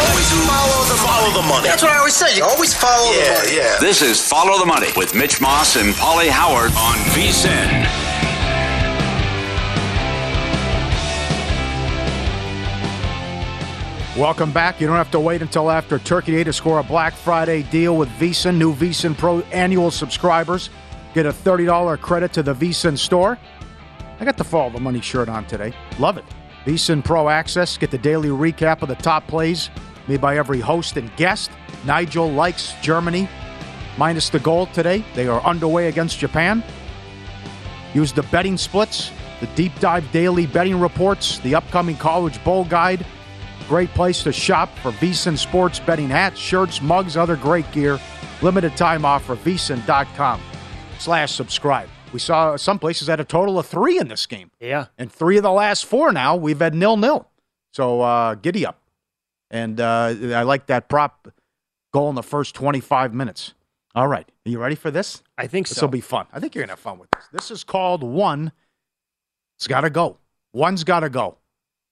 Always follow the, follow the money. That's what I always say. You always follow yeah, the money. Yeah. This is Follow the Money with Mitch Moss and Paulie Howard on VSIN. Welcome back. You don't have to wait until after Turkey Day to score a Black Friday deal with VSIN. New VSIN Pro annual subscribers get a $30 credit to the VSIN store. I got the Follow the Money shirt on today. Love it. VSIN Pro Access. Get the daily recap of the top plays made by every host and guest. Nigel likes Germany minus the goal today. They are underway against Japan. Use the betting splits, the deep dive daily betting reports, the upcoming college bowl guide. Great place to shop for VSIN sports betting hats, shirts, mugs, other great gear. Limited time offer, VSIN.com slash subscribe. We saw some places had a total of three in this game. Yeah. And three of the last four now, we've had nil nil. So uh, giddy up. And uh, I like that prop goal in the first 25 minutes. All right. Are you ready for this? I think This so. will be fun. I think you're going to have fun with this. This is called One. It's got to go. One's got to go.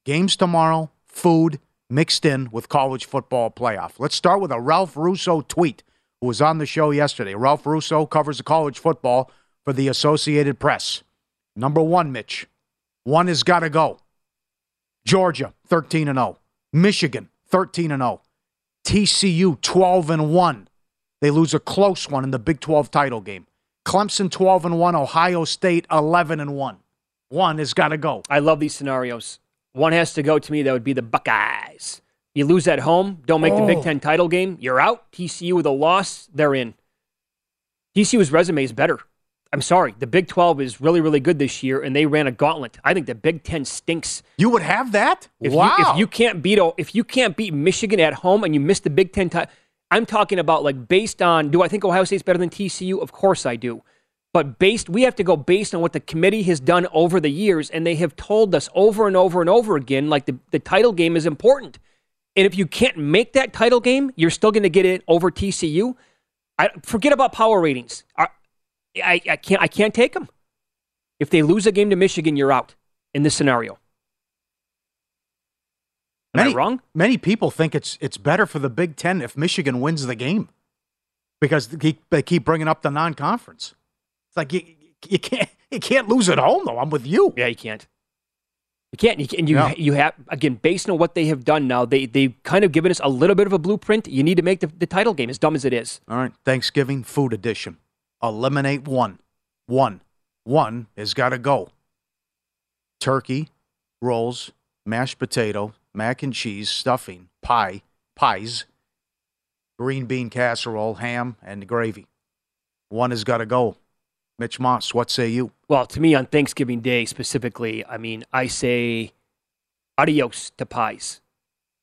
Games tomorrow, food mixed in with college football playoff. Let's start with a Ralph Russo tweet who was on the show yesterday. Ralph Russo covers the college football for the Associated Press. Number one, Mitch. One has got to go. Georgia, 13 and 0. Michigan, 13 and 0. TCU, 12 and 1. They lose a close one in the Big 12 title game. Clemson, 12 and 1. Ohio State, 11 and 1. One has got to go. I love these scenarios. One has to go to me. That would be the Buckeyes. You lose at home, don't make the Big Oh. Ten title game, you're out. TCU with a loss, they're in. TCU's resume is better. I'm sorry. The Big 12 is really, really good this year, and they ran a gauntlet. I think the Big Ten stinks. You would have that? If wow. You, if you can't beat oh, if you can't beat Michigan at home and you miss the Big Ten title, I'm talking about like based on do I think Ohio State's better than TCU? Of course I do. But based we have to go based on what the committee has done over the years, and they have told us over and over and over again, like the, the title game is important. And if you can't make that title game, you're still going to get it over TCU. I forget about power ratings. I, I, I can't I can't take them. If they lose a game to Michigan, you're out in this scenario. Am many, I wrong? Many people think it's it's better for the Big Ten if Michigan wins the game because they keep, they keep bringing up the non-conference. It's like you, you can't you can't lose at home though. I'm with you. Yeah, you can't. You can't. You, can, you, No. you have again based on what they have done now. They they've kind of given us a little bit of a blueprint. You need to make the, the title game as dumb as it is. All right, Thanksgiving food edition. Eliminate one. One. One has got to go. Turkey, rolls, mashed potato, mac and cheese, stuffing, pie, pies, green bean casserole, ham, and gravy. One has got to go. Mitch Moss, what say you? Well, to me on Thanksgiving Day specifically, I mean, I say adios to pies.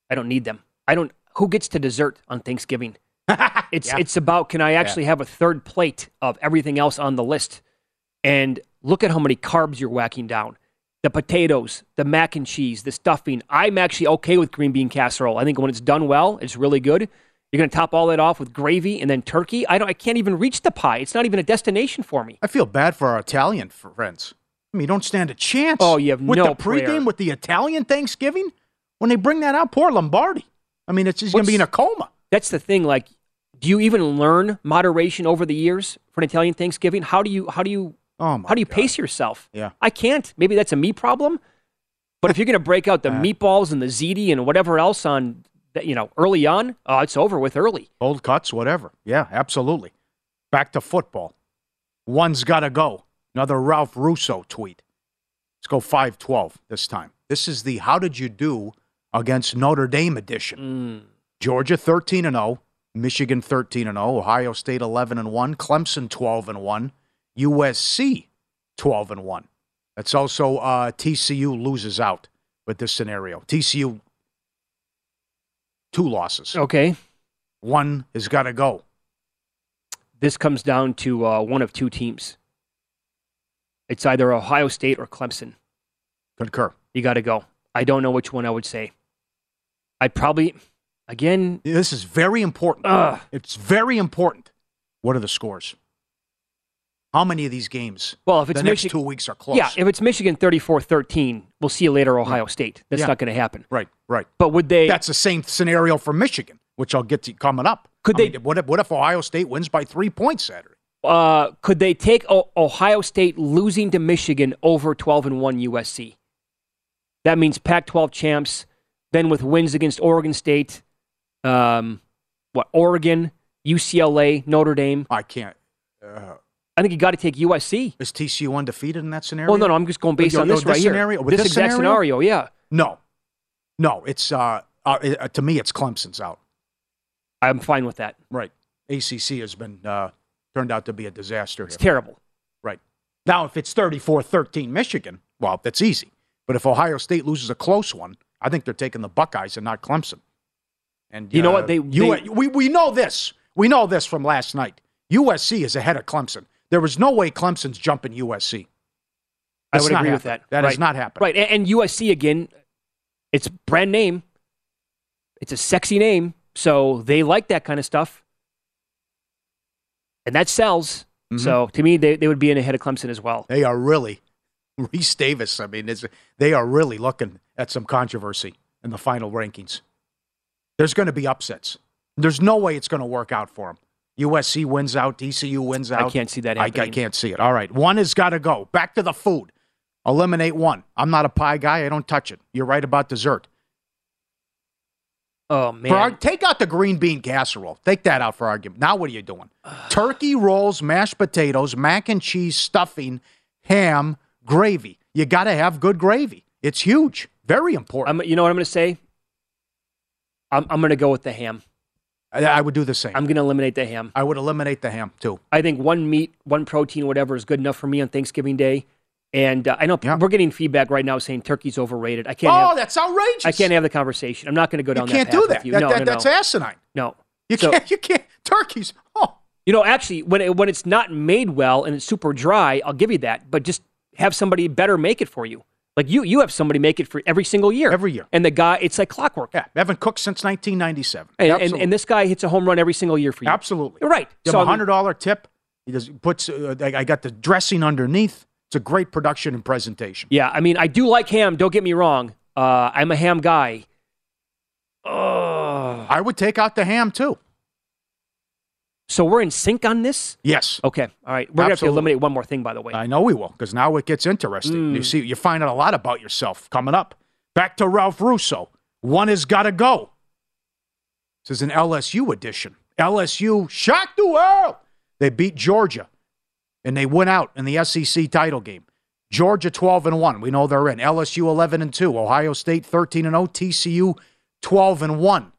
I don't need them. I don't. Who gets to dessert on Thanksgiving? It's Yeah. it's about can I actually have a third plate of everything else on the list? And look at how many carbs you're whacking down. The potatoes, the mac and cheese, the stuffing. I'm actually okay with green bean casserole. I think when it's done well, it's really good. You're going to top all that off with gravy and then turkey. I don't. I can't even reach the pie. It's not even a destination for me. I feel bad for our Italian friends. I mean, you don't stand a chance. Oh, you have with no the pregame prayer. with the Italian Thanksgiving when they bring that out. Poor Lombardi. I mean, it's just going to be in a coma. That's the thing. Like, do you even learn moderation over the years for an Italian Thanksgiving? How do you how do you Oh my how do you pace yourself? Yeah. I can't. Maybe that's a me problem. But if you're going to break out the meatballs and the ziti and whatever else on that, you know, early on, oh, it's over with early. Old cuts, whatever. Yeah, absolutely. Back to football. One's got to go. Another Ralph Russo tweet. Let's go 5 12 this time. This is the How Did You Do against Notre Dame edition. Mm. Georgia 13 and 0, Michigan 13 and 0, Ohio State 11 and 1, Clemson 12 and 1, USC 12 and 1. That's also uh, TCU loses out with this scenario. TCU two losses. Okay. One has got to go. This comes down to uh, one of two teams. It's either Ohio State or Clemson. Concur. You got to go. I don't know which one I would say. I'd probably, again, This is very important. Ugh. It's very important. What are the scores? How many of these games? Well, if it's the next two weeks are close. yeah, if it's Michigan 34 13, we'll see you later, Ohio State. That's Yeah. not going to happen. right, right. But would they? That's the same scenario for Michigan, which I'll get to coming up. Could I they- mean, what if, what if Ohio State wins by three points Saturday? uh, could they take o- Ohio State losing to Michigan over 12 and 1 USC? That means Pac 12 champs, then with wins against Oregon State, um, what, Oregon, UCLA, Notre Dame. I can't. Uh, I think you got to take USC. is TCU undefeated in that scenario? Well, no, no, I'm just going based Yo, on yo, this right scenario? here. With This, exact scenario, yeah. No, no. It's uh, uh, to me, it's Clemson's out. I'm fine with that. Right. ACC has been uh, turned out to be a disaster It's here. terrible. Right. Now, if it's 34 13 Michigan, well, that's easy. But if Ohio State loses a close one, I think they're taking the Buckeyes and not Clemson. And You know uh, what? They- U- they- we, we know this. We know this from last night. USC is ahead of Clemson. There was no way Clemson's jumping USC. I would agree with that. That right. has not happened. Right. And, USC, again, it's brand name. It's a sexy name. So they like that kind of stuff. And that sells. Mm-hmm. So to me, they, they would be in ahead of Clemson as well. They are really, Reese Davis, I mean, they are really looking at some controversy in the final rankings. There's going to be upsets. There's no way it's going to work out for them. USC wins out, TCU wins out. I can't see that I, I can't see it. All right. One has got to go. Back to the food. Eliminate one. I'm not a pie guy. I don't touch it. You're right about dessert. Oh, man. Our, take out the green bean casserole. Take that out for argument. Now what are you doing? Turkey rolls, mashed potatoes, mac and cheese, stuffing, ham, gravy. You got to have good gravy. It's huge. Very important. I'm, you know what I'm going to say? I'm, I'm going to go with the ham. I, I would do the same. I'm going to eliminate the ham. I would eliminate the ham too. I think one meat, one protein, whatever is good enough for me on Thanksgiving Day. And uh, I know we're getting feedback right now saying turkey's overrated. I can't. Oh, have, that's outrageous. I can't have the conversation. I'm not going to go You down can't that do path that. with you. That- no, that- no, that's no. asinine. No. You So- can't. You can't. Turkeys. Oh, You know, actually, when it, when it's not made well and it's super dry, I'll give you that. But just have somebody better make it for you. Like you, you have somebody make it for every single year. Every year. And the guy, it's like clockwork. yeah. Haven't cooked since 1997. And, and, and this guy hits a home run every single year for you. Absolutely. You're right. Give So, a hundred dollar tip. He just puts. Uh, I I got the dressing underneath. It's a great production and presentation. Yeah, I mean, I do like ham. Don't get me wrong. Uh, I'm a ham guy. Oh. I would take out the ham too. So we're in sync on this? Yes. Okay. All right. We're going to have to eliminate one more thing, by the way. I know we will, because now it gets interesting. You Mm. see, you find out a lot about yourself coming up. Back to Ralph Russo. One has got to go. This is an LSU edition. LSU shocked the world. They beat Georgia, and they went out in the SEC title game. Georgia 12 and 1. We know they're in. LSU 11 and 2. Ohio State 13 and 0. TCU 12 and 1.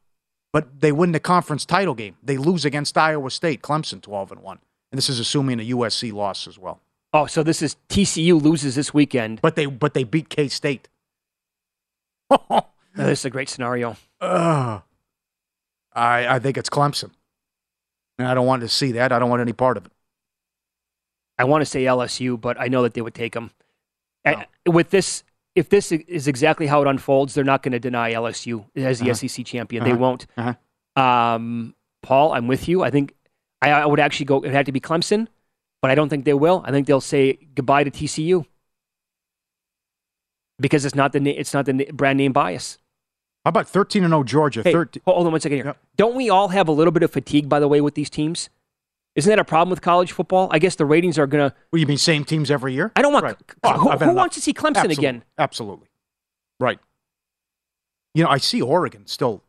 But they win the conference title game. They lose against Iowa State. Clemson 12 and 1. And this is assuming a USC loss as well. Oh, so this is TCU loses this weekend. But they but they beat K State. this is a great scenario. Uh, I I think it's Clemson. And I don't want to see that. I don't want any part of it. I want to say LSU, but I know that they would take them. No. With this, if this is exactly how it unfolds, they're not going to deny LSU as the Uh-huh. SEC champion. Uh-huh. They won't. Uh-huh. Um, Paul, I'm with you. I think I, I would actually go. It had to be Clemson, but I don't think they will. I think they'll say goodbye to TCU because it's not the na- it's not the na- brand name bias. How about 13 and 0 Georgia? Hey, 13 hold on one second here. Don't we all have a little bit of fatigue, by the way, with these teams? Isn't that a problem with college football? I guess the ratings are going to. Well, you mean same teams every year? I don't want. Right. who Oh, I've who wants to see Clemson Absolutely. again? Absolutely. Right. You know, I see Oregon still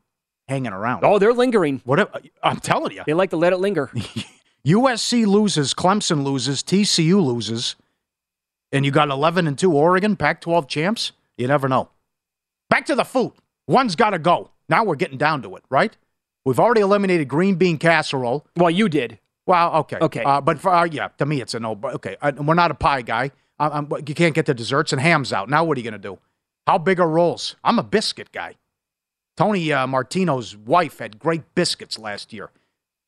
hanging around. Oh, they're lingering. What I'm telling you. They like to let it linger. USC loses, Clemson loses, TCU loses, and you got 11 and 2 Oregon, Pac 12 champs. You never know. Back to the food. One's got to go. Now we're getting down to it, right? We've already eliminated green bean casserole. Well, you did. Well, okay. Okay. Uh, but for, uh, yeah, to me, it's a no. But okay. I, we're not a pie guy. I, I'm, you can't get the desserts and hams out. Now, what are you going to do? How big are rolls? I'm a biscuit guy. Tony uh, Martino's wife had great biscuits last year.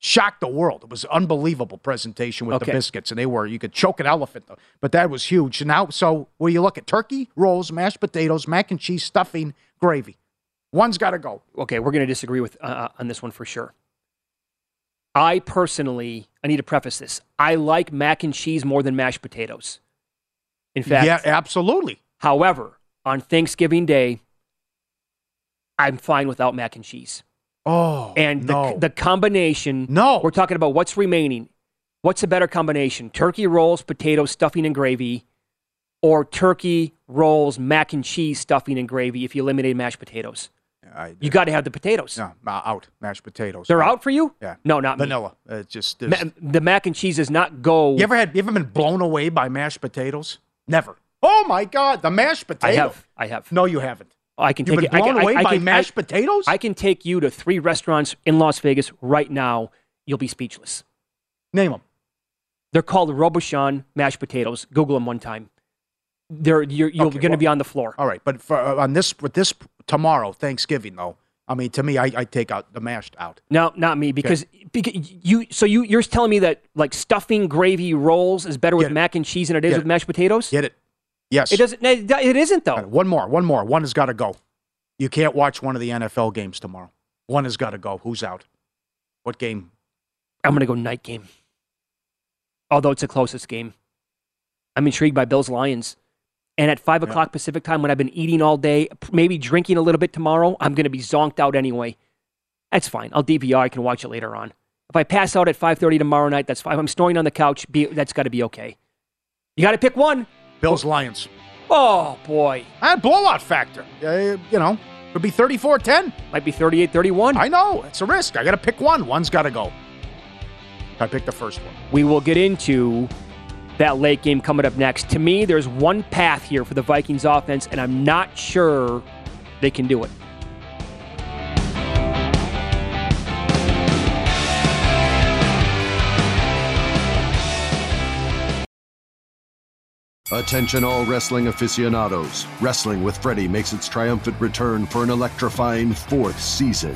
Shocked the world. It was unbelievable presentation with the biscuits, and they were you could choke an elephant, though. but that was huge. And now, so where you look at turkey, rolls, mashed potatoes, mac and cheese, stuffing, gravy. One's got to go. Okay, we're going to disagree with uh, on this one for sure. I personally, I need to preface this. I like mac and cheese more than mashed potatoes. In fact, yeah, absolutely. However, on Thanksgiving Day, I'm fine without mac and cheese. Oh, And the, no. the combination, no, we're talking about what's remaining. What's a better combination? Turkey rolls, potatoes, stuffing, and gravy, or turkey rolls, mac and cheese, stuffing, and gravy if you eliminate mashed potatoes? I, You got to have the potatoes. no, uh, out. Mashed potatoes. They're out for you? Yeah. No, not me. vanilla. Uh, just Ma- the mac and cheese does not go. you ever had? You ever been blown away by mashed potatoes? Never. Oh my God, the mashed potatoes. I have. I have. No, you haven't. I can You've take been you- I blown can- I- away I by can- mashed I- potatoes. I can take you to three restaurants in Las Vegas right now. You'll be speechless. Name them. They're called Robuchon mashed potatoes. Google them one time. They're you're, you're Okay, going to well- be on the floor. All right, but for, uh, on this with this tomorrow Thanksgiving though, I mean to me, I, I take out the mashed out. No, not me because, because you. So you you're telling me that like stuffing gravy rolls is better with it. mac and cheese than it is Get with it. mashed potatoes. Get it? Yes. It doesn't. It isn't though. Right, One more. One more. One has got to go. You can't watch one of the NFL games tomorrow. One has got to go. Who's out? What game? I'm going to go night game. Although it's the closest game. I'm intrigued by Bills Lions. And at five Yeah. o'clock Pacific time, when I've been eating all day, maybe drinking a little bit tomorrow, I'm going to be zonked out anyway. That's fine. I'll DVR. I can watch it later on. If I pass out at 5:30 tomorrow night, that's fine. If I'm snoring on the couch, be, that's got to be okay. You got to pick one. Bills Lions. Oh boy, Ah, blowout factor. Uh, you know, could be 34-10. might be 38-31. I know. It's a risk. I got to pick one. One's got to go. I picked the first one. We will get into that late game coming up next. To me, there's one path here for the Vikings offense, and I'm not sure they can do it. Attention all wrestling aficionados. Wrestling with Freddie makes its triumphant return for an electrifying fourth season.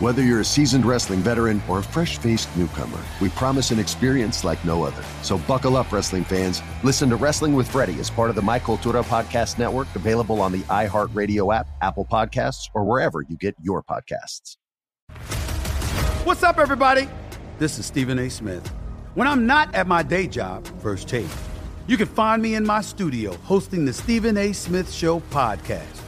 Whether you're a seasoned wrestling veteran or a fresh faced newcomer, we promise an experience like no other. So buckle up, wrestling fans. Listen to Wrestling with Freddie as part of the My Cultura Podcast Network, available on the iHeartRadio app, Apple Podcasts, or wherever you get your podcasts. What's up, everybody? This is Stephen A. Smith. When I'm not at my day job, First Take, you can find me in my studio hosting the Stephen A. Smith Show podcast.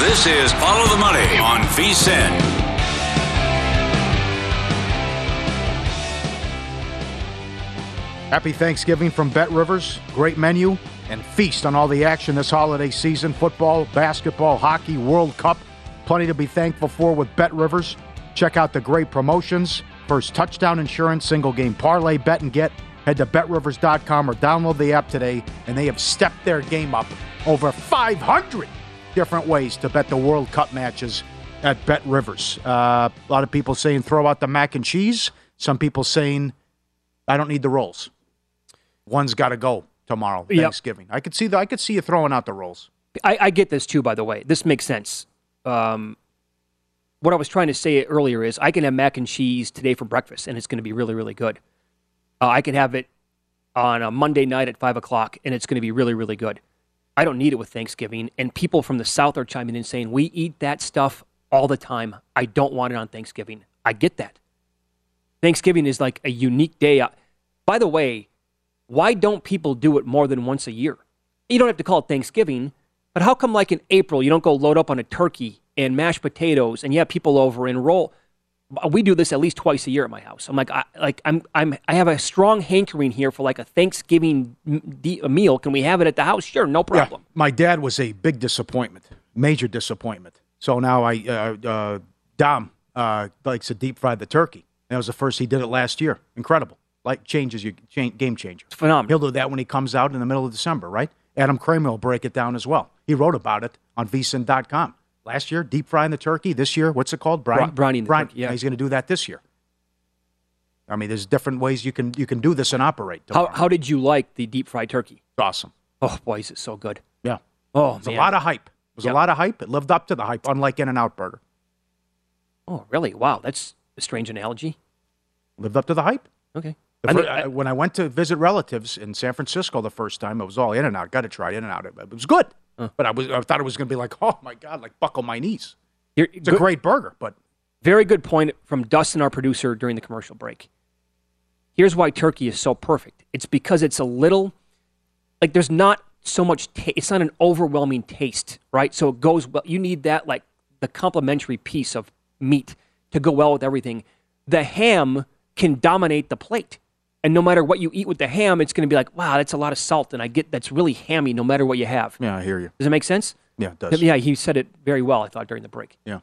This is Follow the Money on VSIN. Happy Thanksgiving from Bet Rivers. Great menu and feast on all the action this holiday season football, basketball, hockey, World Cup. Plenty to be thankful for with Bet Rivers. Check out the great promotions. First touchdown insurance, single game parlay, bet and get. Head to betrivers.com or download the app today, and they have stepped their game up over 500 different ways to bet the World Cup matches at Bet Rivers. Uh, a lot of people saying throw out the mac and cheese. Some people saying I don't need the rolls. One's got to go tomorrow, Yep. Thanksgiving. I could see the, I could see you throwing out the rolls. I, I get this too, by the way. This makes sense. Um, what I was trying to say earlier is I can have mac and cheese today for breakfast, and it's going to be really, really good. Uh, I can have it on a Monday night at five o'clock, and it's going to be really, really good. I don't need it with Thanksgiving. And people from the South are chiming in saying, we eat that stuff all the time. I don't want it on Thanksgiving. I get that. Thanksgiving is like a unique day. By the way, why don't people do it more than once a year? You don't have to call it Thanksgiving, but how come, like in April, you don't go load up on a turkey and mashed potatoes and you have people over and roll? We do this at least twice a year at my house. I'm like, I, like I'm, I'm, I have a strong hankering here for like a Thanksgiving de- meal. Can we have it at the house? Sure, no problem. Yeah, my dad was a big disappointment, major disappointment. So now I, uh, uh, Dom uh, likes to deep fry the turkey. That was the first he did it last year. Incredible. Like changes your game changer. phenomenal. He'll do that when he comes out in the middle of December, right? Adam Kramer will break it down as well. He wrote about it on vsin.com. Last year, deep frying the turkey. This year, what's it called? Brine? Bri- brining the Brine. turkey, yeah. He's going to do that this year. I mean, there's different ways you can you can do this and operate. How, how did you like the deep fried turkey? Awesome. Oh boy, is it so good. Yeah. Oh, There's a lot of hype. There's Yep. a lot of hype. It lived up to the hype, unlike In and Out Burger. Oh, really? Wow, that's a strange analogy. Lived up to the hype. Okay. The mean, I- I- when I went to visit relatives in San Francisco the first time, it was all In and Out. Got to try In and Out. It, it was good, but I was I thought it was going to be like, oh my god, like buckle my knees. You're- It's a great burger, but Very good point from Dustin, our producer, during the commercial break. Here's why turkey is so perfect. It's because it's a little, like, there's not so much, ta- it's not an overwhelming taste, right? So it goes well. You need that, like, the complementary piece of meat to go well with everything. The ham can dominate the plate. And no matter what you eat with the ham, it's going to be like, wow, that's a lot of salt. And I get that's really hammy no matter what you have. yeah, I hear you. Does it make sense? Yeah, it does. Yeah, he said it very well, I thought, during the break. Yeah.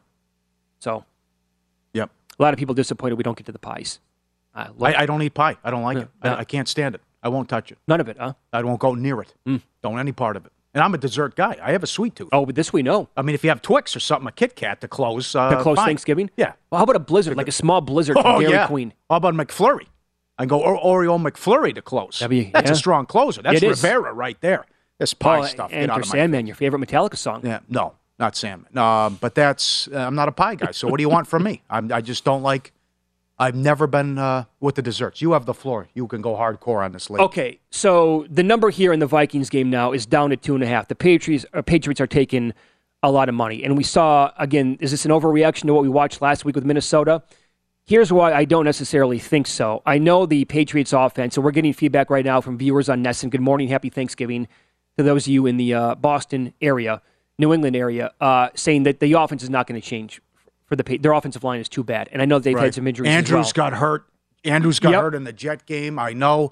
So Yep. a lot of people disappointed we don't get to the pies. I I, I don't eat pie. I don't like it. I. I can't stand it. I won't touch it. None of it, huh? I won't go near it. Don't any part of it. And I'm a dessert guy. I have a sweet tooth. Oh, but this we know. I mean, if you have Twix or something, a Kit Kat to close, uh, to close fine. Thanksgiving? Yeah. Well, how about a blizzard, like a small blizzard from Oh Dairy yeah. Queen? How about McFlurry? I go or- Oreo McFlurry to close. That'd That's yeah. a strong closer. That's It is. Rivera right there. This pie Oh, stuff. Get Enter out of my Sandman, your favorite Metallica song. Yeah, no, not salmon. Um, but that's uh, I'm not a pie guy. So what do you want from me? I'm, I just don't like. I've never been uh, with the desserts. You have the floor. You can go hardcore on this late. Okay, so the number here in the Vikings game now is down to two and a half. The Patriots, uh, Patriots are taking a lot of money, and we saw again. Is this an overreaction to what we watched last week with Minnesota? Here's why I don't necessarily think so. I know the Patriots offense, so we're getting feedback right now from viewers on NESN. Good morning, happy Thanksgiving to those of you in the uh, Boston area, New England area, uh, saying that the offense is not going to change for the their offensive line is too bad, and I know they've Right. had some injuries. Andrews well. got hurt. Andrews got Yep. hurt in the Jet game. I know.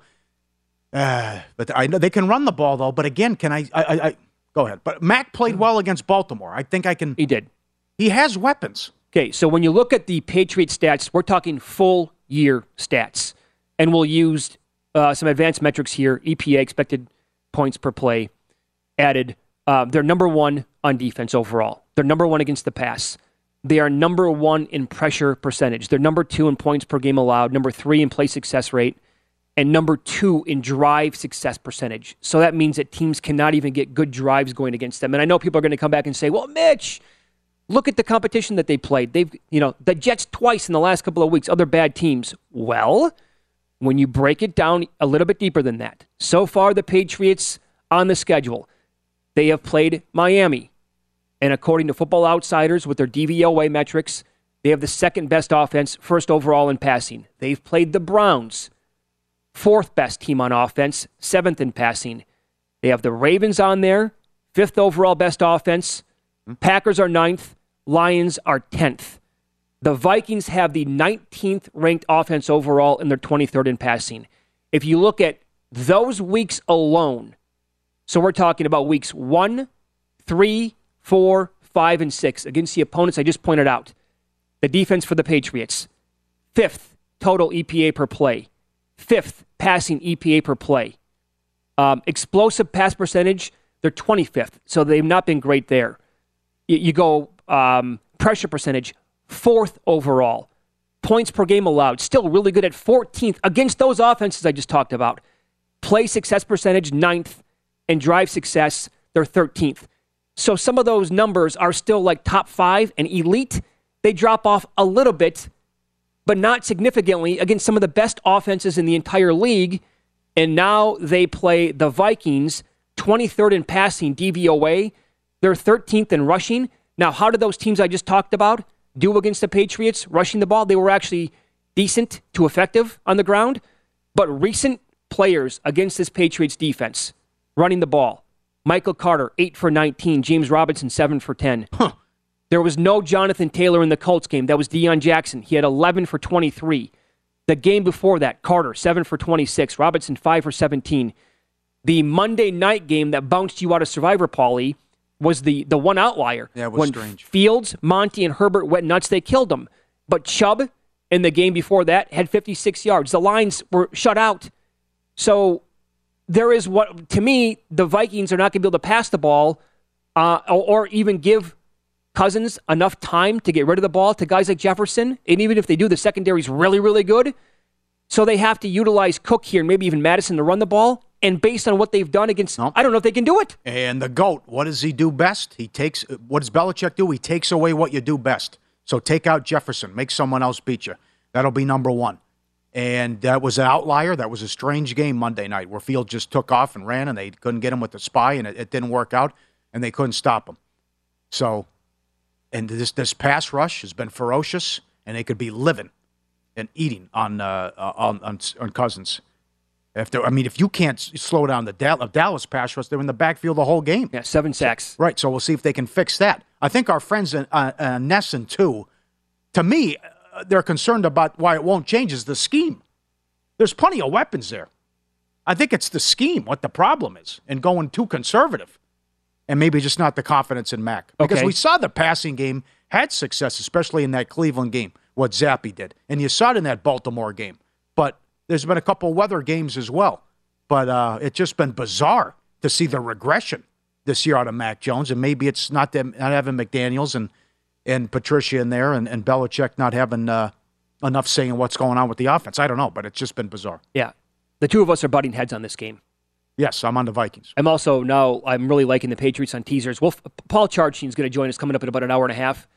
Uh, but I know they can run the ball though. But again, can I? I, I, I go ahead. But Mac played well against Baltimore. I think I can. He did. He has weapons. Okay, so when you look at the Patriot stats, we're talking full year stats, and we'll use uh, some advanced metrics here: EPA, expected points per play, added. Uh, they're number one on defense overall. They're number one against the pass. They are number one in pressure percentage. They're number two in points per game allowed. Number three in play success rate, and number two in drive success percentage. So that means that teams cannot even get good drives going against them. And I know people are going to come back and say, "Well, Mitch." Look at the competition that they played. They've, you know, the Jets twice in the last couple of weeks, other bad teams. Well, when you break it down a little bit deeper than that, so far the Patriots on the schedule, they have played Miami. And according to Football Outsiders, with their DVOA metrics, they have the second best offense, first overall in passing. They've played the Browns, fourth best team on offense, seventh in passing. They have the Ravens on there, fifth overall best offense. Hmm. Packers are ninth. Lions are 10th. The Vikings have the 19th ranked offense overall and they're 23rd in passing. If you look at those weeks alone, so we're talking about weeks one, three, four, five, and six against the opponents I just pointed out. The defense for the Patriots, fifth total EPA per play, fifth passing EPA per play. Um, explosive pass percentage, they're 25th, so they've not been great there. You, you go um, pressure percentage, fourth overall. Points per game allowed, still really good at 14th against those offenses I just talked about. Play success percentage, ninth, and drive success, they're 13th. So some of those numbers are still like top five and elite. They drop off a little bit, but not significantly against some of the best offenses in the entire league. And now they play the Vikings, 23rd in passing DVOA. They're 13th in rushing. Now, how did those teams I just talked about do against the Patriots rushing the ball? They were actually decent to effective on the ground. But recent players against this Patriots defense running the ball Michael Carter, 8 for 19. James Robinson, 7 for 10. Huh. There was no Jonathan Taylor in the Colts game. That was Deon Jackson. He had 11 for 23. The game before that, Carter, 7 for 26. Robinson, 5 for 17. The Monday night game that bounced you out of Survivor, Paulie, was the, the one outlier. Yeah, it was when strange. Fields, Monty, and Herbert went nuts, they killed them. But Chubb, in the game before that, had 56 yards. The lines were shut out. So there is what, to me, the Vikings are not going to be able to pass the ball uh, or, or even give Cousins enough time to get rid of the ball to guys like Jefferson. And even if they do, the secondary is really, really good. So they have to utilize Cook here and maybe even Mattison to run the ball. And based on what they've done against, I don't know if they can do it. And the GOAT, what does he do best? He takes, what does Belichick do? He takes away what you do best. So take out Jefferson, make someone else beat you. That'll be number one. And that was an outlier. That was a strange game Monday night where Field just took off and ran and they couldn't get him with the spy and it, it didn't work out and they couldn't stop him. So, and this, this pass rush has been ferocious and they could be living and eating on, uh, on, on, on Cousins. If I mean, if you can't slow down the Dallas, Dallas pass rush, they're in the backfield the whole game. Yeah, seven sacks. Right. So we'll see if they can fix that. I think our friends in uh, uh, NESN too. To me, uh, they're concerned about why it won't change is the scheme. There's plenty of weapons there. I think it's the scheme what the problem is, and going too conservative, and maybe just not the confidence in Mac because Okay. we saw the passing game had success, especially in that Cleveland game, what Zappe did, and you saw it in that Baltimore game. There's been a couple weather games as well. But uh, it's just been bizarre to see the regression this year out of Mac Jones, and maybe it's not them not having McDaniels and and Patricia in there, and, and Belichick not having uh, enough saying what's going on with the offense. I don't know, but it's just been bizarre. Yeah. The two of us are butting heads on this game. Yes, I'm on the Vikings. I'm also now I'm really liking the Patriots on teasers. Well, Paul Charchian's going to join us coming up in about an hour and a half.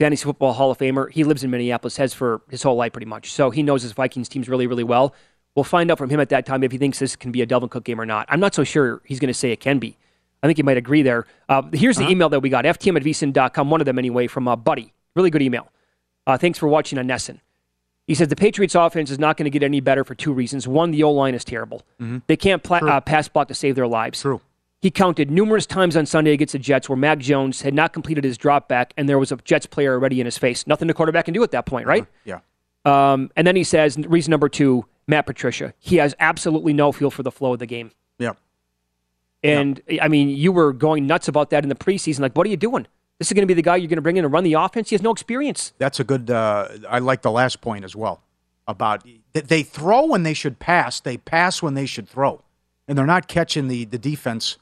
Fantasy Football Hall of Famer. He lives in Minneapolis, has for his whole life pretty much. So he knows his Vikings teams really, really well. We'll find out from him at that time if he thinks this can be a Dalvin Cook game or not. I'm not so sure he's going to say it can be. I think he might agree there. Uh, here's the email that we got, ftm at vsin.com, one of them anyway, from uh, Buddy. Really good email. Uh, thanks for watching on NESN. He says the Patriots offense is not going to get any better for two reasons. One, the O line is terrible. They can't pla- uh, pass block to save their lives. True. He counted numerous times on Sunday against the Jets where Mac Jones had not completed his drop back and there was a Jets player already in his face. Nothing the quarterback can do at that point, right? Yeah. Um, and then he says, reason number two, Matt Patricia. He has absolutely no feel for the flow of the game. Yeah. And I mean, you were going nuts about that in the preseason. Like, what are you doing? This is going to be the guy you're going to bring in and run the offense. He has no experience. That's a good. Uh, I like the last point as well about they throw when they should pass. They pass when they should throw, and they're not catching the the defense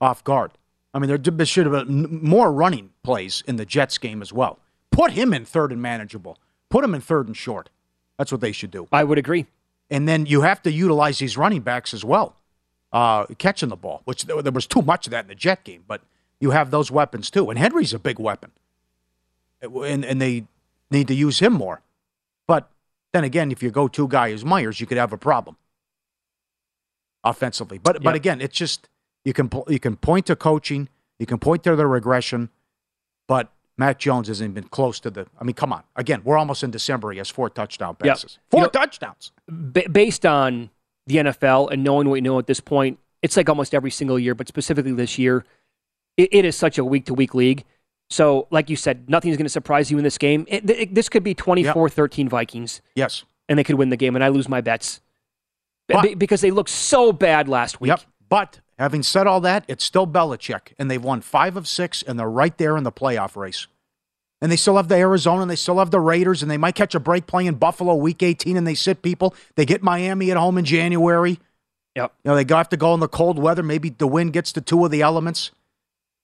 off guard. I mean, there should have been more running plays in the Jets game as well. Put him in third and manageable. Put him in third and short. That's what they should do. I would agree. And then you have to utilize these running backs as well, uh, catching the ball, which there was too much of that in the Jet game. But you have those weapons too, and Henry's a big weapon, and and they need to use him more. But then again, if your go-to guy is Myers, you could have a problem offensively. But but again, it's just you can you can point to coaching, you can point to the regression, but Mac Jones hasn't been close to the. I mean, come on. Again, we're almost in December. He has four touchdown Yep. passes. Four You know- touchdowns. ba- based on the NFL and knowing what we know at this point, it's like almost every single year, but specifically this year, it, it is such a week to week league. So, like you said, nothing's going to surprise you in this game. It, it- this could be 24 13 Vikings, Yes. and they could win the game, and I lose my bets But- be- because they looked so bad last week. Yep. But having said all that, it's still Belichick, and they've won five of six, and they're right there in the playoff race. And they still have the Arizona, and they still have the Raiders, and they might catch a break playing Buffalo week 18, and they sit people. They get Miami at home in January. Yep. You know, they have to go in the cold weather. Maybe the wind gets to two of the elements.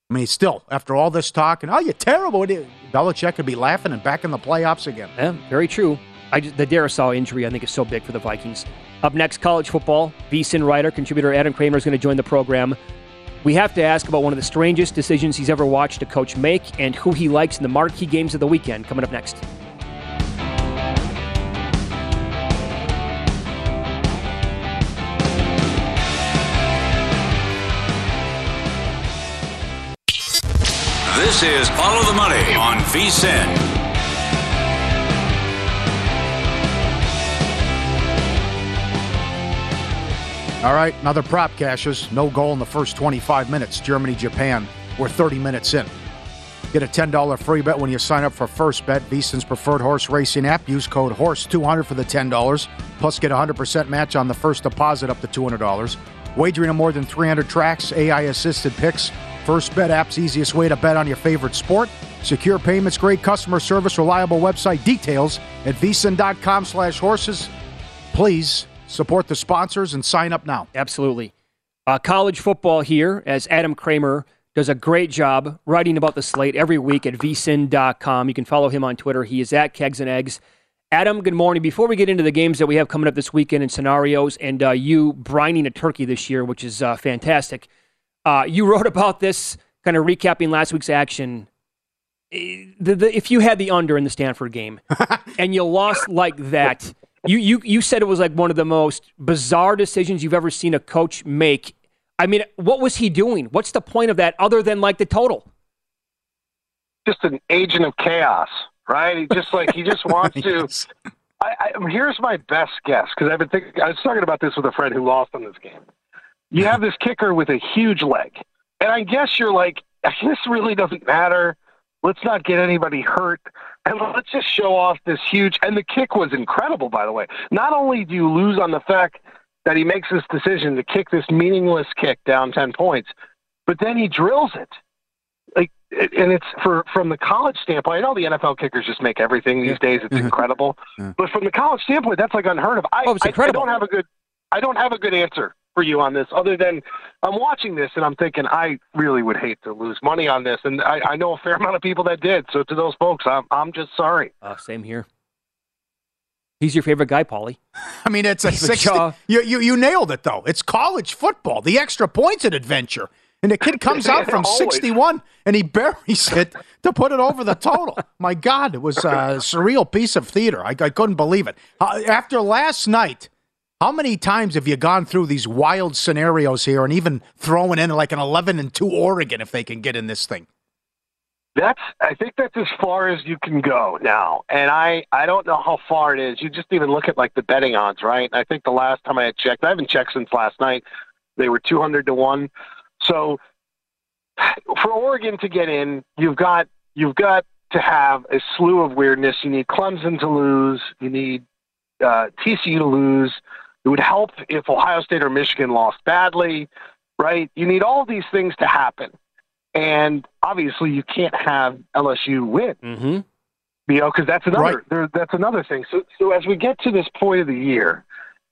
I mean, still, after all this talk, and oh, you're terrible. Belichick could be laughing and back in the playoffs again. Yeah, very true. I just, the Darrisaw injury, I think, is so big for the Vikings. Up next, college football. VSIN writer, contributor Adam Kramer is going to join the program. We have to ask about one of the strangest decisions he's ever watched a coach make and who he likes in the marquee games of the weekend. Coming up next. This is Follow the Money on VSIN. All right, another prop cashes. No goal in the first 25 minutes. Germany, Japan. We're 30 minutes in. Get a $10 free bet when you sign up for First Bet, VSiN's preferred horse racing app. Use code HORSE200 for the $10. Plus, get a 100% match on the first deposit up to $200. Wagering on more than 300 tracks, AI assisted picks. First Bet app's easiest way to bet on your favorite sport. Secure payments, great customer service, reliable website details at vsin.com slash horses. Please support the sponsors and sign up now. Absolutely. Uh, college football here as Adam Kramer does a great job writing about the slate every week at vsin.com. You can follow him on Twitter. He is at Kegs and Eggs. Adam, good morning. Before we get into the games that we have coming up this weekend and scenarios, and uh, you brining a turkey this year, which is uh, fantastic, uh, you wrote about this, kind of recapping last week's action. Eh, The, the, if you had the under in the Stanford game and you lost like that, you, you, you said it was like one of the most bizarre decisions you've ever seen a coach make I mean, what was he doing? What's the point of that other than like the total? Just an agent of chaos, right? He just like he just wants to. I, I, here's my best guess because I've been thinking. I was talking about this with a friend who lost on this game. You have this kicker with a huge leg, and I guess you're like, this really doesn't matter. Let's not get anybody hurt, and let's just show off this huge. And the kick was incredible, by the way. Not only do you lose on the fact that he makes this decision to kick this meaningless kick down 10 points, but then he drills it. Like, and it's for from the college standpoint. I know the NFL kickers just make everything these days. It's mm-hmm. incredible, but from the college standpoint, that's like unheard of. I, oh, it's I, I don't have a good, I don't have a good answer for you on this, other than I'm watching this and I'm thinking I really would hate to lose money on this, and I, I know a fair amount of people that did. So to those folks, I'm I'm just sorry. Uh, same here. He's your favorite guy, Paulie. I mean, it's a David 60. You, you, you nailed it, though. It's college football. The extra points an adventure. And the kid comes out from Always. 61 and he buries it to put it over the total. My God, it was a surreal piece of theater. I, I couldn't believe it. Uh, after last night, how many times have you gone through these wild scenarios here and even throwing in like an 11 and 2 Oregon if they can get in this thing? That's I think that's as far as you can go now. And I I don't know how far it is. You just even look at like the betting odds, right? I think the last time I checked, I haven't checked since last night. They were 200 to 1. So for Oregon to get in, you've got you've got to have a slew of weirdness. You need Clemson to lose, you need uh, TCU to lose. It would help if Ohio State or Michigan lost badly, right? You need all these things to happen. And obviously, you can't have LSU win. Mm-hmm. You know, because that's another Right. there, that's another thing. So, so as we get to this point of the year,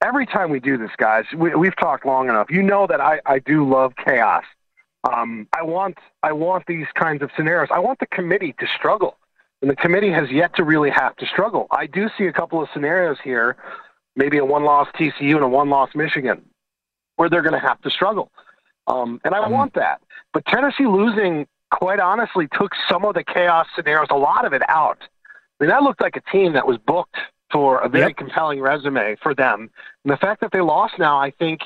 every time we do this, guys, we, we've talked long enough. You know that I, I do love chaos. Um, I want I want these kinds of scenarios. I want the committee to struggle, and the committee has yet to really have to struggle. I do see a couple of scenarios here, maybe a one-loss TCU and a one-loss Michigan, where they're going to have to struggle, um, and I want that. But Tennessee losing, quite honestly, took some of the chaos scenarios, a lot of it out. I mean, that looked like a team that was booked for a very Yep. compelling resume for them. And the fact that they lost now, I think,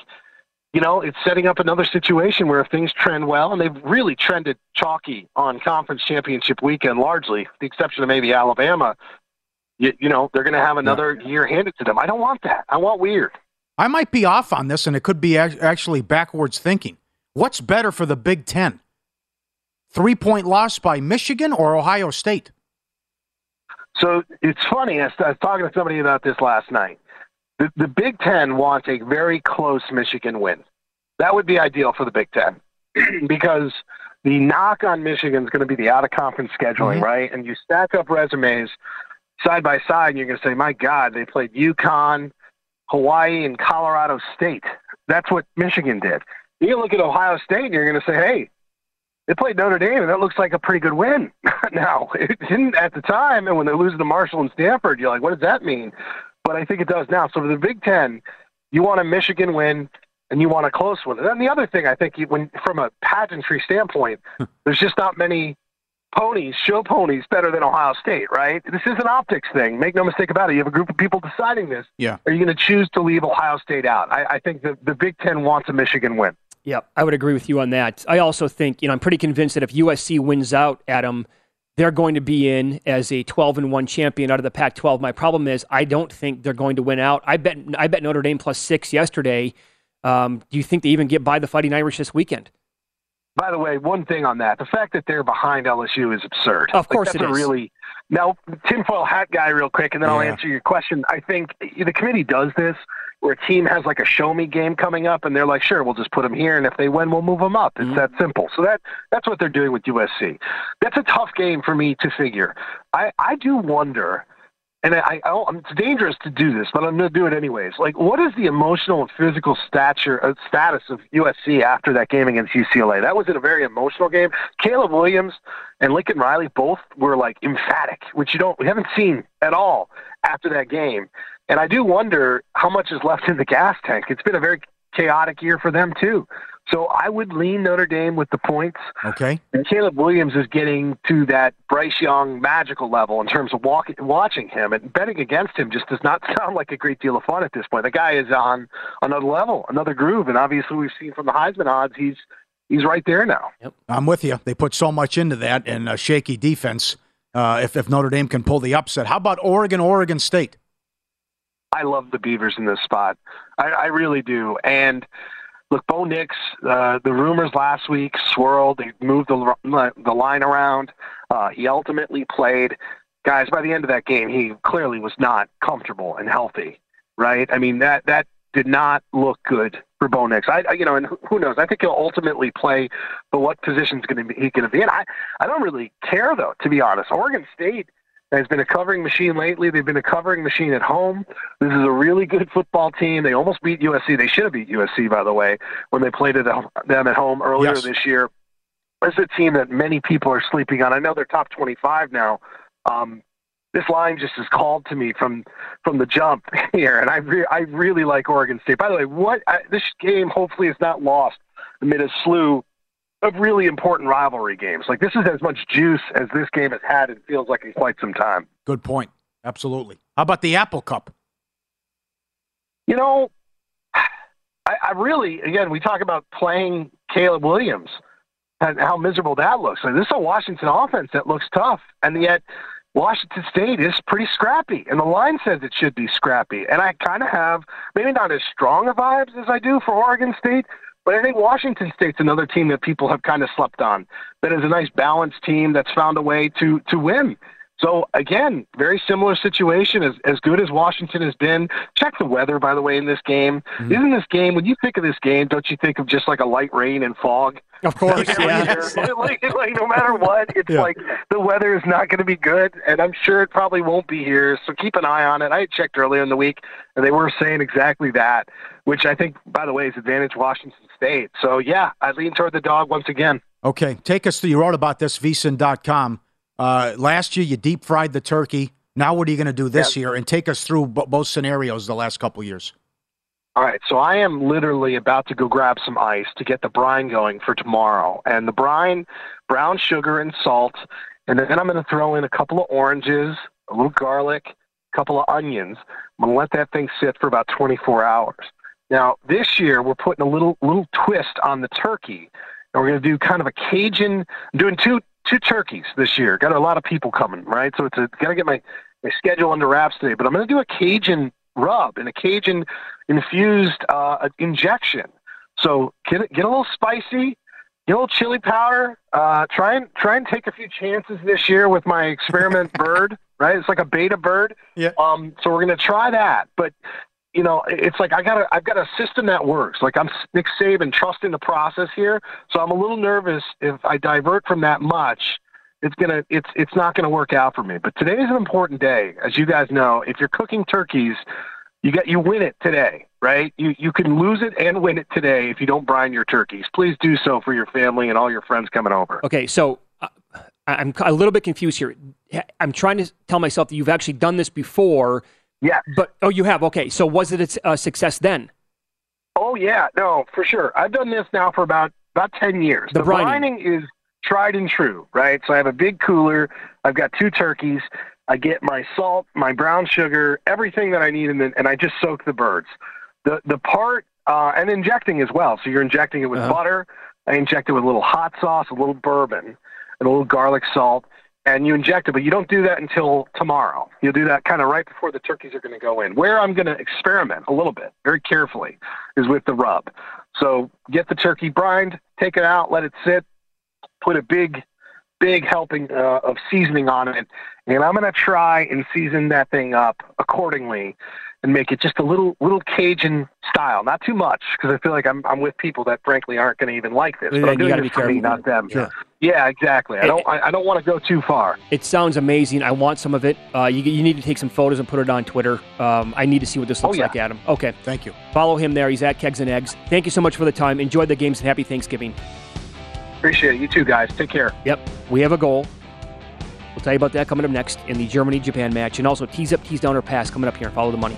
you know, it's setting up another situation where if things trend well, and they've really trended chalky on conference championship weekend largely, with the exception of maybe Alabama, you, you know, they're going to have another year handed to them. I don't want that. I want weird. I might be off on this, and it could be actually backwards thinking. What's better for the Big Ten? Three point loss by Michigan or Ohio State? So it's funny. I was, talking to somebody about this last night. The, the Big Ten wants a very close Michigan win. That would be ideal for the Big Ten because the knock on Michigan is going to be the out of conference scheduling, mm-hmm. right? And you stack up resumes side by side, and you're going to say, my God, they played UConn, Hawaii, and Colorado State. That's what Michigan did. You look at Ohio State, and you're going to say, hey, they played Notre Dame, and that looks like a pretty good win. now, it didn't at the time, and when they lose to Marshall and Stanford, you're like, what does that mean? But I think it does now. So for the Big Ten, you want a Michigan win, and you want a close one. And then the other thing, I think, you, when from a pageantry standpoint, hmm. there's just not many ponies, show ponies, better than Ohio State, right? This is an optics thing. Make no mistake about it. You have a group of people deciding this. Yeah. Are you going to choose to leave Ohio State out? I, I think the, the Big Ten wants a Michigan win. Yeah, I would agree with you on that. I also think, you know, I'm pretty convinced that if USC wins out, Adam, they're going to be in as a 12 and 1 champion out of the Pac 12. My problem is I don't think they're going to win out. I bet I bet Notre Dame plus 6 yesterday. Um, do you think they even get by the Fighting Irish this weekend? By the way, one thing on that: the fact that they're behind LSU is absurd. Of course like, that's it a is. really now tinfoil hat guy, real quick, and then I'll answer your question. I think the committee does this where a team has like a show me game coming up, and they're like, "Sure, we'll just put them here, and if they win, we'll move them up." It's Mm-hmm. that simple. So that that's what they're doing with USC. That's a tough game for me to figure. I I do wonder and I, I, it's dangerous to do this, but I'm going to do it anyways. Like, what is the emotional and physical stature uh, status of USC after that game against UCLA? That was in a very emotional game. Caleb Williams and Lincoln Riley both were like emphatic, which you don't we haven't seen at all after that game. And I do wonder how much is left in the gas tank. It's been a very chaotic year for them too. So I would lean Notre Dame with the points. Okay. And Caleb Williams is getting to that Bryce Young magical level in terms of walking, watching him and betting against him just does not sound like a great deal of fun at this point. The guy is on another level, another groove, and obviously we've seen from the Heisman odds he's he's right there now. Yep. I'm with you. They put so much into that and a shaky defense. Uh, if if Notre Dame can pull the upset, how about Oregon, Oregon State? I love the Beavers in this spot. I, I really do, and look, Bo Nix, uh, the rumors last week swirled. They moved the, the line around. Uh, he ultimately played. Guys, by the end of that game, he clearly was not comfortable and healthy, right? I mean, that, that did not look good for Bo Nix. I, I you know, and who knows? I think he'll ultimately play, but what position is going to be he going to be in? I, I don't really care though, to be honest. Oregon State has been a covering machine lately. They've been a covering machine at home. This is a really good football team. They almost beat USC. They should have beat USC, by the way, when they played at them at home earlier Yes. this year. This is a team that many people are sleeping on. I know they're top 25 now. Um, this line just is called to me from from the jump here, and I re- I really like Oregon State. By the way, what I, this game hopefully is not lost amid a slew of really important rivalry games. Like this is as much juice as this game has had. It feels like in quite some time. Good point. Absolutely. How about the Apple Cup? You know, I, I really again we talk about playing Caleb Williams and how miserable that looks. Like this is a Washington offense that looks tough, and yet Washington State is pretty scrappy, and the line says it should be scrappy. And I kind of have maybe not as strong of vibes as I do for Oregon State, but I think Washington State's another team that people have kind of slept on. That is a nice balanced team that's found a way to to win. So again, very similar situation as as good as Washington has been. Check the weather, by the way, in this game. Mm-hmm. Isn't this game when you think of this game, don't you think of just like a light rain and fog? Of course, yeah. like, like no matter what, it's Yeah. like the weather is not going to be good, and I'm sure it probably won't be here. So keep an eye on it. I had checked earlier in the week, and they were saying exactly that, which I think, by the way, is advantage Washington State. So yeah, I lean toward the dog once again. Okay, take us through. You wrote about this, vsin.com. Uh, last year, you deep fried the turkey. Now, what are you going to do this year? And take us through b- both scenarios the last couple years. All right, so I am literally about to go grab some ice to get the brine going for tomorrow. And the brine, brown sugar and salt, and then I'm going to throw in a couple of oranges, a little garlic, a couple of onions. I'm going to let that thing sit for about 24 hours. Now, this year we're putting a little little twist on the turkey, and we're going to do kind of a Cajun. I'm doing two two turkeys this year. Got a lot of people coming, right? So it's a, got to get my my schedule under wraps today. But I'm going to do a Cajun rub and a Cajun infused uh, injection. So get get a little spicy, get a little chili powder. Uh, try and try and take a few chances this year with my experiment bird. Right, it's like a beta bird. Yeah. Um. So we're gonna try that, but you know, it's like I got a I've got a system that works. Like I'm Nick Saban, trusting the process here. So I'm a little nervous if I divert from that much. It's gonna it's it's not gonna work out for me. But today is an important day, as you guys know. If you're cooking turkeys, you get you win it today, right? You you can lose it and win it today if you don't brine your turkeys. Please do so for your family and all your friends coming over. Okay, so uh, I'm a little bit confused here. I'm trying to tell myself that you've actually done this before. Yeah. But oh, you have. Okay, so was it a, a success then? Oh yeah, no, for sure. I've done this now for about about ten years. The the brining. brining is tried and true, right? So I have a big cooler. I've got two turkeys. I get my salt, my brown sugar, everything that I need, and then and I just soak the birds. The the part uh, and injecting as well. So you're injecting it with Uh-huh. butter. I inject it with a little hot sauce, a little bourbon, and a little garlic salt. And you inject it, but you don't do that until tomorrow. You'll do that kind of right before the turkeys are going to go in. Where I'm going to experiment a little bit, very carefully, is with the rub. So get the turkey brined, take it out, let it sit, put a big, big helping uh, of seasoning on it, and I'm going to try and season that thing up accordingly. and make it just a little little Cajun style, not too much, because I feel like I'm I'm with people that frankly aren't going to even like this. But I'm you doing this for me, not them. Sure. Yeah, exactly. I don't I, I don't want to go too far. It sounds amazing. I want some of it. Uh, you, you need to take some photos and put it on Twitter. Um, I need to see what this looks Oh, yeah. like, Adam. Okay. Thank you. Follow him there. He's at Kegs and Eggs. Thank you so much for the time. Enjoy the games and happy Thanksgiving. Appreciate it. You too, guys. Take care. Yep. We have a goal. We'll tell you about that coming up next in the Germany Japan match. And also tease up, tease down, or pass coming up here. Follow the money.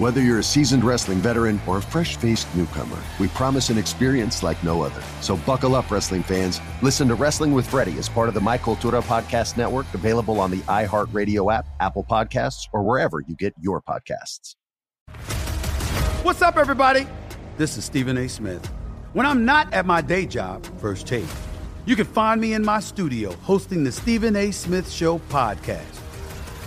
Whether you're a seasoned wrestling veteran or a fresh faced newcomer, we promise an experience like no other. So buckle up, wrestling fans. Listen to Wrestling with Freddie as part of the My Cultura Podcast Network, available on the iHeartRadio app, Apple Podcasts, or wherever you get your podcasts. What's up, everybody? This is Stephen A. Smith. When I'm not at my day job, First Take, you can find me in my studio hosting the Stephen A. Smith Show podcast.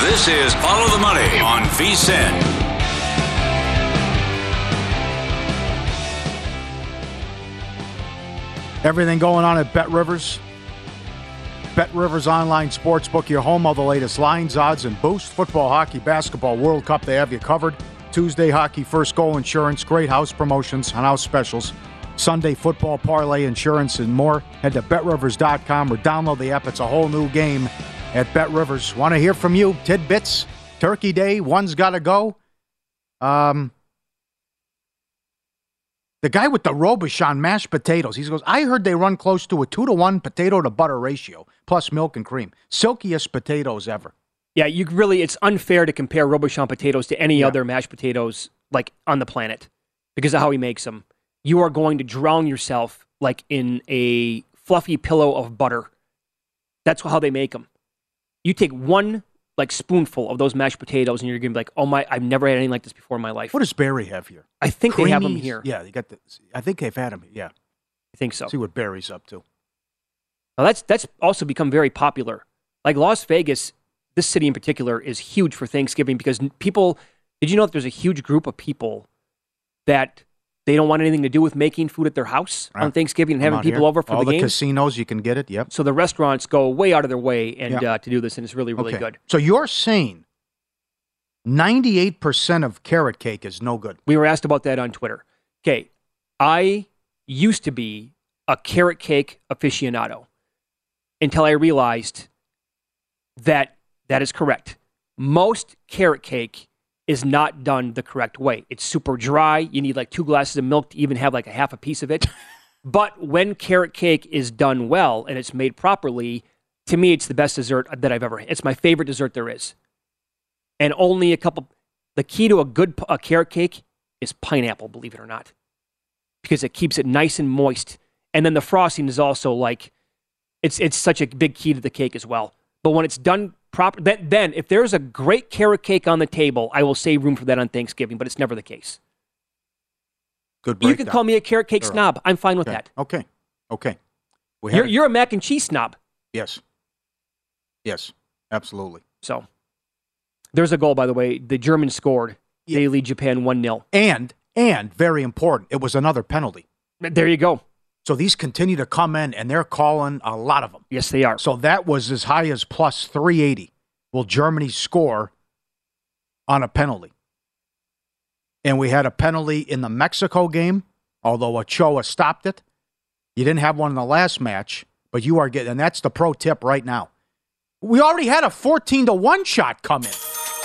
This is Follow the Money on VSIN. Everything going on at Bet Rivers. Bet Rivers Online Sportsbook, your home of the latest lines, odds, and boost. Football, hockey, basketball, World Cup, they have you covered. Tuesday hockey, first goal insurance, great house promotions and house specials. Sunday football, parlay insurance, and more. Head to betrivers.com or download the app. It's a whole new game at Bet Rivers. Want to hear from you? Tidbits, Turkey Day, one's got to go. Um, the guy with the Robuchon mashed potatoes, he goes, I heard they run close to a two to one potato to butter ratio, plus milk and cream. Silkiest potatoes ever. Yeah, you really, it's unfair to compare Robuchon potatoes to any yeah. other mashed potatoes like on the planet because of how he makes them. You are going to drown yourself like in a fluffy pillow of butter. That's how they make them. You take one like spoonful of those mashed potatoes, and you're gonna be like, "Oh my, I've never had anything like this before in my life." What does Barry have here? I think they have them here. Yeah, they got the. I think they've had them. Yeah, I think so. See what Barry's up to. Now that's that's also become very popular. Like Las Vegas, this city in particular is huge for Thanksgiving because people. Did you know that there's a huge group of people that they don't want anything to do with making food at their house on Thanksgiving and having people here. over for All the, the games. casinos, you can get it. Yep. So the restaurants go way out of their way and Yeah. uh, to do this, and it's really really Okay. good. So you're saying 98% of carrot cake is no good. We were asked about that on Twitter. Okay, I used to be a carrot cake aficionado until I realized that that is correct. Most carrot cake is not done the correct way. It's super dry. You need like two glasses of milk to even have like a half a piece of it. but when carrot cake is done well and it's made properly, to me, it's the best dessert that I've ever had. It's my favorite dessert there is. And only a couple. The key to a good a carrot cake is pineapple, believe it or not, because it keeps it nice and moist. And then the frosting is also like, it's it's such a big key to the cake as well. But when it's done proper, then, then if there's a great carrot cake on the table, I will save room for that on Thanksgiving. But it's never the case. Good You can call me a carrot cake Thorough. snob. I'm fine with Okay. that. Okay. Okay. We You're you're a mac and cheese snob. Yes. Yes. Absolutely. So there's a goal, by the way. The Germans scored. They lead Japan 1 0. And and very important, it was another penalty. There you go. So these continue to come in, and they're calling a lot of them. Yes, they are. So that was as high as plus 380. Will Germany score on a penalty? And we had a penalty in the Mexico game, although Ochoa stopped it. You didn't have one in the last match, but you are getting, and that's the pro tip right now. We already had a 14 to 1 shot come in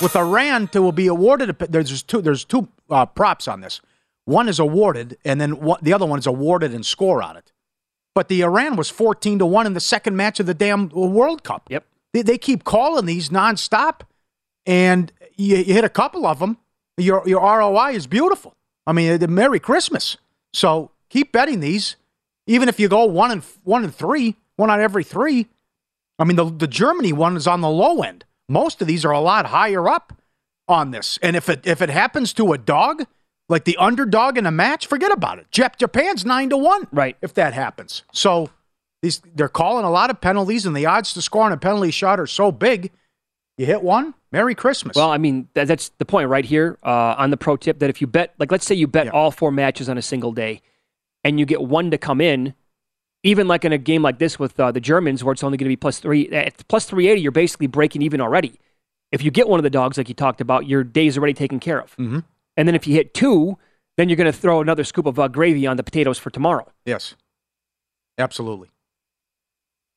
with Iran to be awarded. A, there's two, there's two uh, props on this. One is awarded, and then one, the other one is awarded and score on it. But the Iran was 14 to 1 in the second match of the damn World Cup. Yep. They, they keep calling these nonstop, and you, you hit a couple of them. Your, your ROI is beautiful. I mean, Merry Christmas. So keep betting these, even if you go one and one and three, one on every three. I mean, the, the Germany one is on the low end. Most of these are a lot higher up on this. And if it if it happens to a dog, like the underdog in a match, forget about it. Jap- Japan's nine to one. Right. If that happens. So these they're calling a lot of penalties, and the odds to score on a penalty shot are so big. You hit one, Merry Christmas. Well, I mean, that, that's the point right here uh, on the pro tip that if you bet, like, let's say you bet all four matches on a single day and you get one to come in, even like in a game like this with uh, the Germans where it's only going to be plus three, at plus 380, you're basically breaking even already. If you get one of the dogs, like you talked about, your day's already taken care of. Mm-hmm. And then if you hit two, then you're going to throw another scoop of uh, gravy on the potatoes for tomorrow. Yes. Absolutely.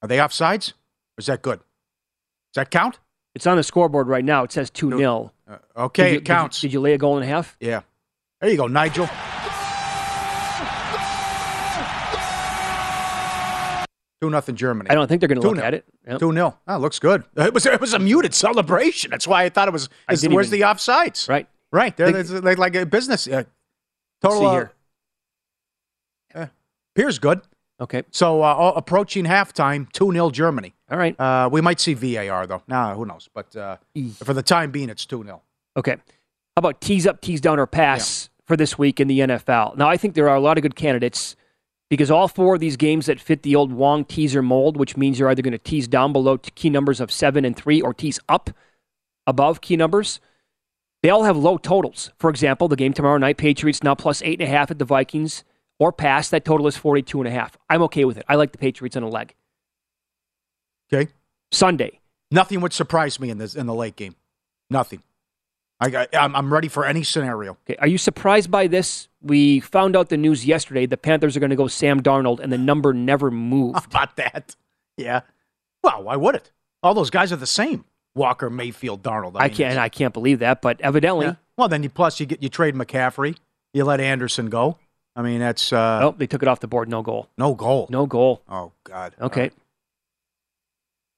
Are they offsides? Or is that good? Does that count? It's on the scoreboard right now. It says 2 0. Uh, okay, it counts. Did you, lay a goal and a half? Yeah. There you go, Nigel. Two nothing Germany. I don't think they're going to look nil. at it. Yep. Two 0 Oh, looks good. It was it was a muted celebration. That's why I thought it was. Is- where's even- the offsides? Right. Right. They're, they're like a business. Uh, total. See uh, here. eh, appears good. Okay. So uh, all- approaching halftime, two 0 Germany. All right. Uh, we might see VAR though. Nah, who knows? But uh, for the time being, it's two 0 Okay. How about tease up, tease down, or pass for this week in the NFL? Now, I think there are a lot of good candidates because all four of these games that fit the old Wong teaser mold, which means you're either going to tease down below key numbers of seven and three or tease up above key numbers, they all have low totals. For example, the game tomorrow night, Patriots now plus eight and a half at the Vikings. or pass. That total is 42 and a half. I'm okay with it. I like the Patriots on a leg. Okay. Sunday. Nothing would surprise me in this in the late game. Nothing. I, I, I'm ready for any scenario. Okay. Are you surprised by this? We found out the news yesterday. The Panthers are going to go Sam Darnold, and the number never moved. How about that? Yeah. Well, why would it? All those guys are the same. Walker, Mayfield, Darnold. I, mean, can't. I can't believe that, but evidently, Yeah. Well, then you plus you get you trade McCaffrey, you let Anderson go. I mean, that's uh, oh, they took it off the board. No goal. no goal. No goal. Oh God. Okay.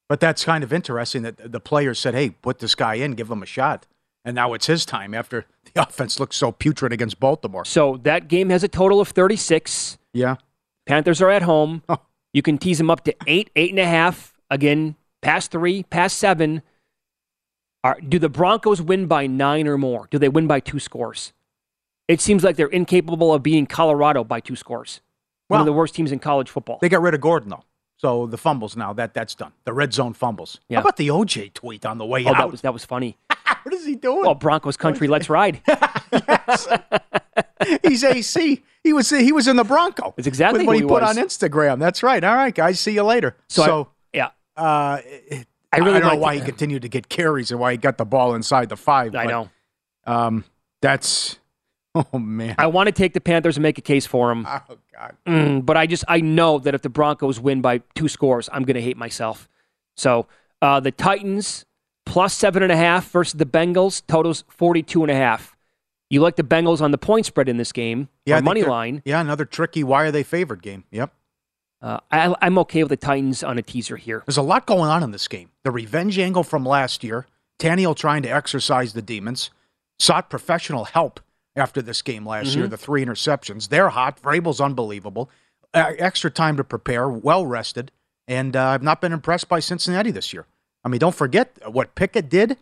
But that's kind of interesting that the players said, "Hey, put this guy in, give him a shot." And now it's his time after the offense looked so putrid against Baltimore. So that game has a total of 36. Yeah. Panthers are at home. You can tease them up to eight, eight and a half. Again, past three, past seven. Are, do the Broncos win by nine or more? Do they win by two scores? It seems like they're incapable of beating Colorado by two scores. One of the worst teams in college football. They got rid of Gordon though, so the fumbles now that that's done. The red zone fumbles. Yeah. How about the OJ tweet on the way oh, out? that was that was funny. what is he doing? Well, Broncos country, let's ride. He's AC. He was he was in the Bronco. It's exactly what he he put was. on Instagram. That's right. All right, guys. See you later. So, So, I- yeah, uh, I I really don't know why he continued to get carries and why he got the ball inside the five. I but, know. Um, that's oh man. I want to take the Panthers and make a case for him. Oh God. Mm, but I just I know that if the Broncos win by two scores, I'm going to hate myself. So uh, the Titans plus seven and a half versus the Bengals totals 42 and a half. You like the Bengals on the point spread in this game? Yeah, I money line. Yeah, another tricky. Why are they favored game? Yep. Uh, I, I'm okay with the Titans on a teaser here. There's a lot going on in this game. The revenge angle from last year, Tannehill trying to exercise the demons, sought professional help after this game last year, Mhm. the three interceptions. They're hot. Vrabel's unbelievable. Uh, extra time to prepare, well rested, and uh, I've not been impressed by Cincinnati this year. I mean, don't forget what Pickett did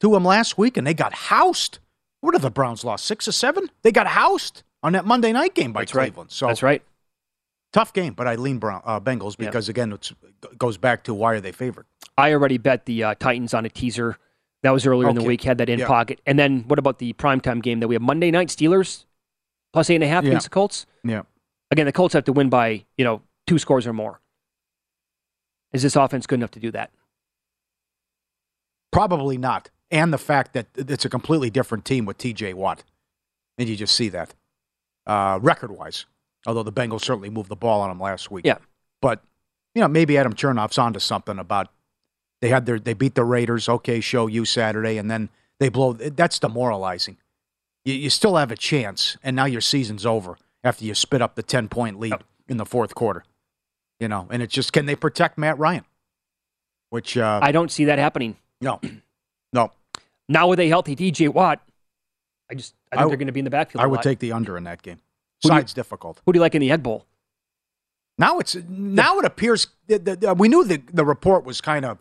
to him last week, and they got housed. What have the Browns lost? Six or seven? They got housed on that Monday night game by That's right. Cleveland. So That's right. Tough game, but I lean Brown, uh, Bengals Yeah. because again, it goes back to why are they favored? I already bet the uh, Titans on a teaser. That was earlier in the week. Had that in Yeah. pocket. And then what about the primetime game that we have Monday night? Steelers plus eight and a half Yeah. against the Colts. Yeah. Again, the Colts have to win by you know two scores or more. Is this offense good enough to do that? Probably not. And the fact that it's a completely different team with TJ Watt. And you just see that uh, record wise. Although the Bengals certainly moved the ball on them last week. Yeah. But, you know, maybe Adam Chernoff's onto something about they had their they beat the Raiders, okay, show you Saturday, and then they blow that's demoralizing. You, you still have a chance, and now your season's over after you spit up the ten point lead in the fourth quarter. You know, and it's just can they protect Matt Ryan? Which uh I don't see that happening. no. No. Now with a healthy TJ Watt, I just I think I w- they're going to be in the backfield. I would lot. take the under in that game. Do you- Side's difficult. Who do you like in the Egg Bowl? Now it's now it appears we knew the the report was kind of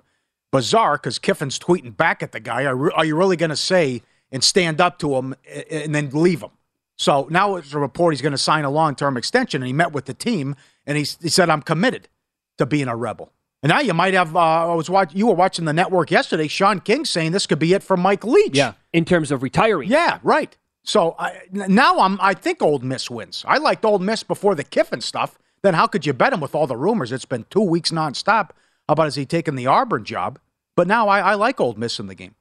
bizarre because Kiffin's tweeting back at the guy. Are, are you really going to say and stand up to him and then leave him? So now it's a report he's going to sign a long term extension, and he met with the team and he, he said, "I'm committed to being a rebel." And now you might have. Uh, I was watching. You were watching the network yesterday. Sean King saying this could be it for Mike Leach. Yeah, in terms of retiring. Yeah, right. So I, now I'm. I think Ole Miss wins. I liked Ole Miss before the Kiffin stuff. Then how could you bet him with all the rumors? It's been two weeks nonstop. How about is he taking the Auburn job? But now I, I like Ole Miss in the game.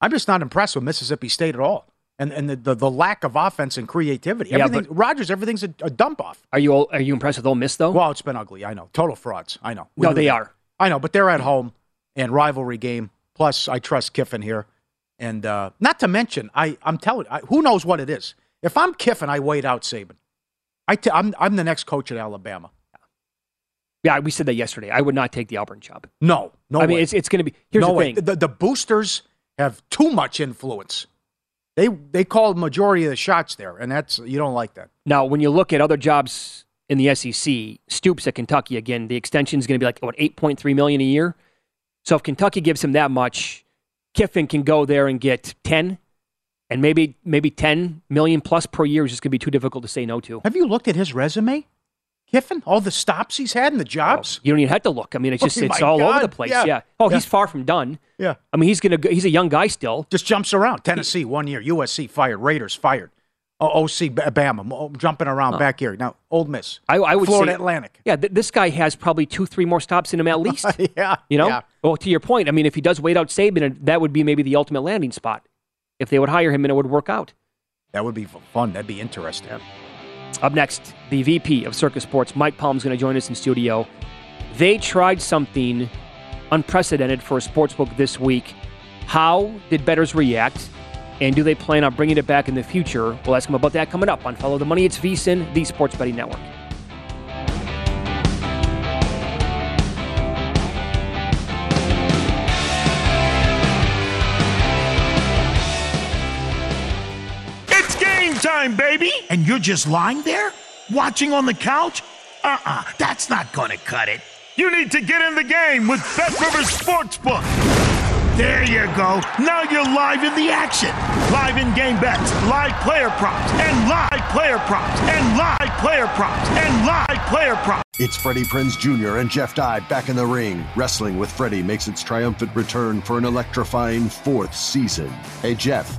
I'm just not impressed with Mississippi State at all, and and the the, the lack of offense and creativity. Yeah, Everything, Rogers, everything's a, a dump off. Are you all, are you impressed with Ole Miss though? Well, it's been ugly. I know. Total frauds. I know. We no, they that. are. I know, but they're at home and rivalry game. Plus, I trust Kiffin here, and uh, not to mention, I I'm telling I, who knows what it is. If I'm Kiffin, I wait out Saban. I t- I'm I'm the next coach at Alabama. Yeah, we said that yesterday. I would not take the Auburn job. No, no. I mean, way. it's it's going to be. Here's no the way. thing. The, the boosters have too much influence. They they call majority of the shots there, and that's you don't like that. Now, when you look at other jobs in the SEC, Stoops at Kentucky again, the extension is going to be like what eight point three million a year. So if Kentucky gives him that much, Kiffin can go there and get ten, and maybe maybe ten million plus per year is just going to be too difficult to say no to. Have you looked at his resume, Kiffin? All the stops he's had and the jobs. Oh, you don't even have to look. I mean, it's just Oh, it's all over the place. Yeah. Yeah. Oh, Yeah. he's far from done. Yeah. I mean, he's gonna go, he's a young guy still. Just jumps around. Tennessee one year, USC fired, Raiders fired. Oh, OC, Bama, jumping around Oh. back here. Now, Ole Miss. I, I would Florida say Atlantic. Yeah, th- this guy has probably two, three more stops in him at least. yeah, You know. yeah. Well, to your point, I mean, if he does wait out Saban, uh, that would be maybe the ultimate landing spot. If they would hire him and it would work out. That would be fun. That'd be interesting. Up next, the VP of Circa Sports, Mike Palm, is going to join us in studio. They tried something unprecedented for a sports book this week. How did bettors react? And do they plan on bringing it back in the future? We'll ask him about that coming up on Follow the Money. It's VSIN, the Sports Betting Network. It's game time, baby! And you're just lying there? Watching on the couch? Uh uh that's not gonna cut it. You need to get in the game with Bet Rivers Sportsbook. There you go. Now you're live in the action. Live in game bets, live player props, and live player props, and live player props, and live player props. It's Freddie Prinze Jr. and Jeff Dye back in the ring. Wrestling with Freddie makes its triumphant return for an electrifying fourth season. Hey, Jeff,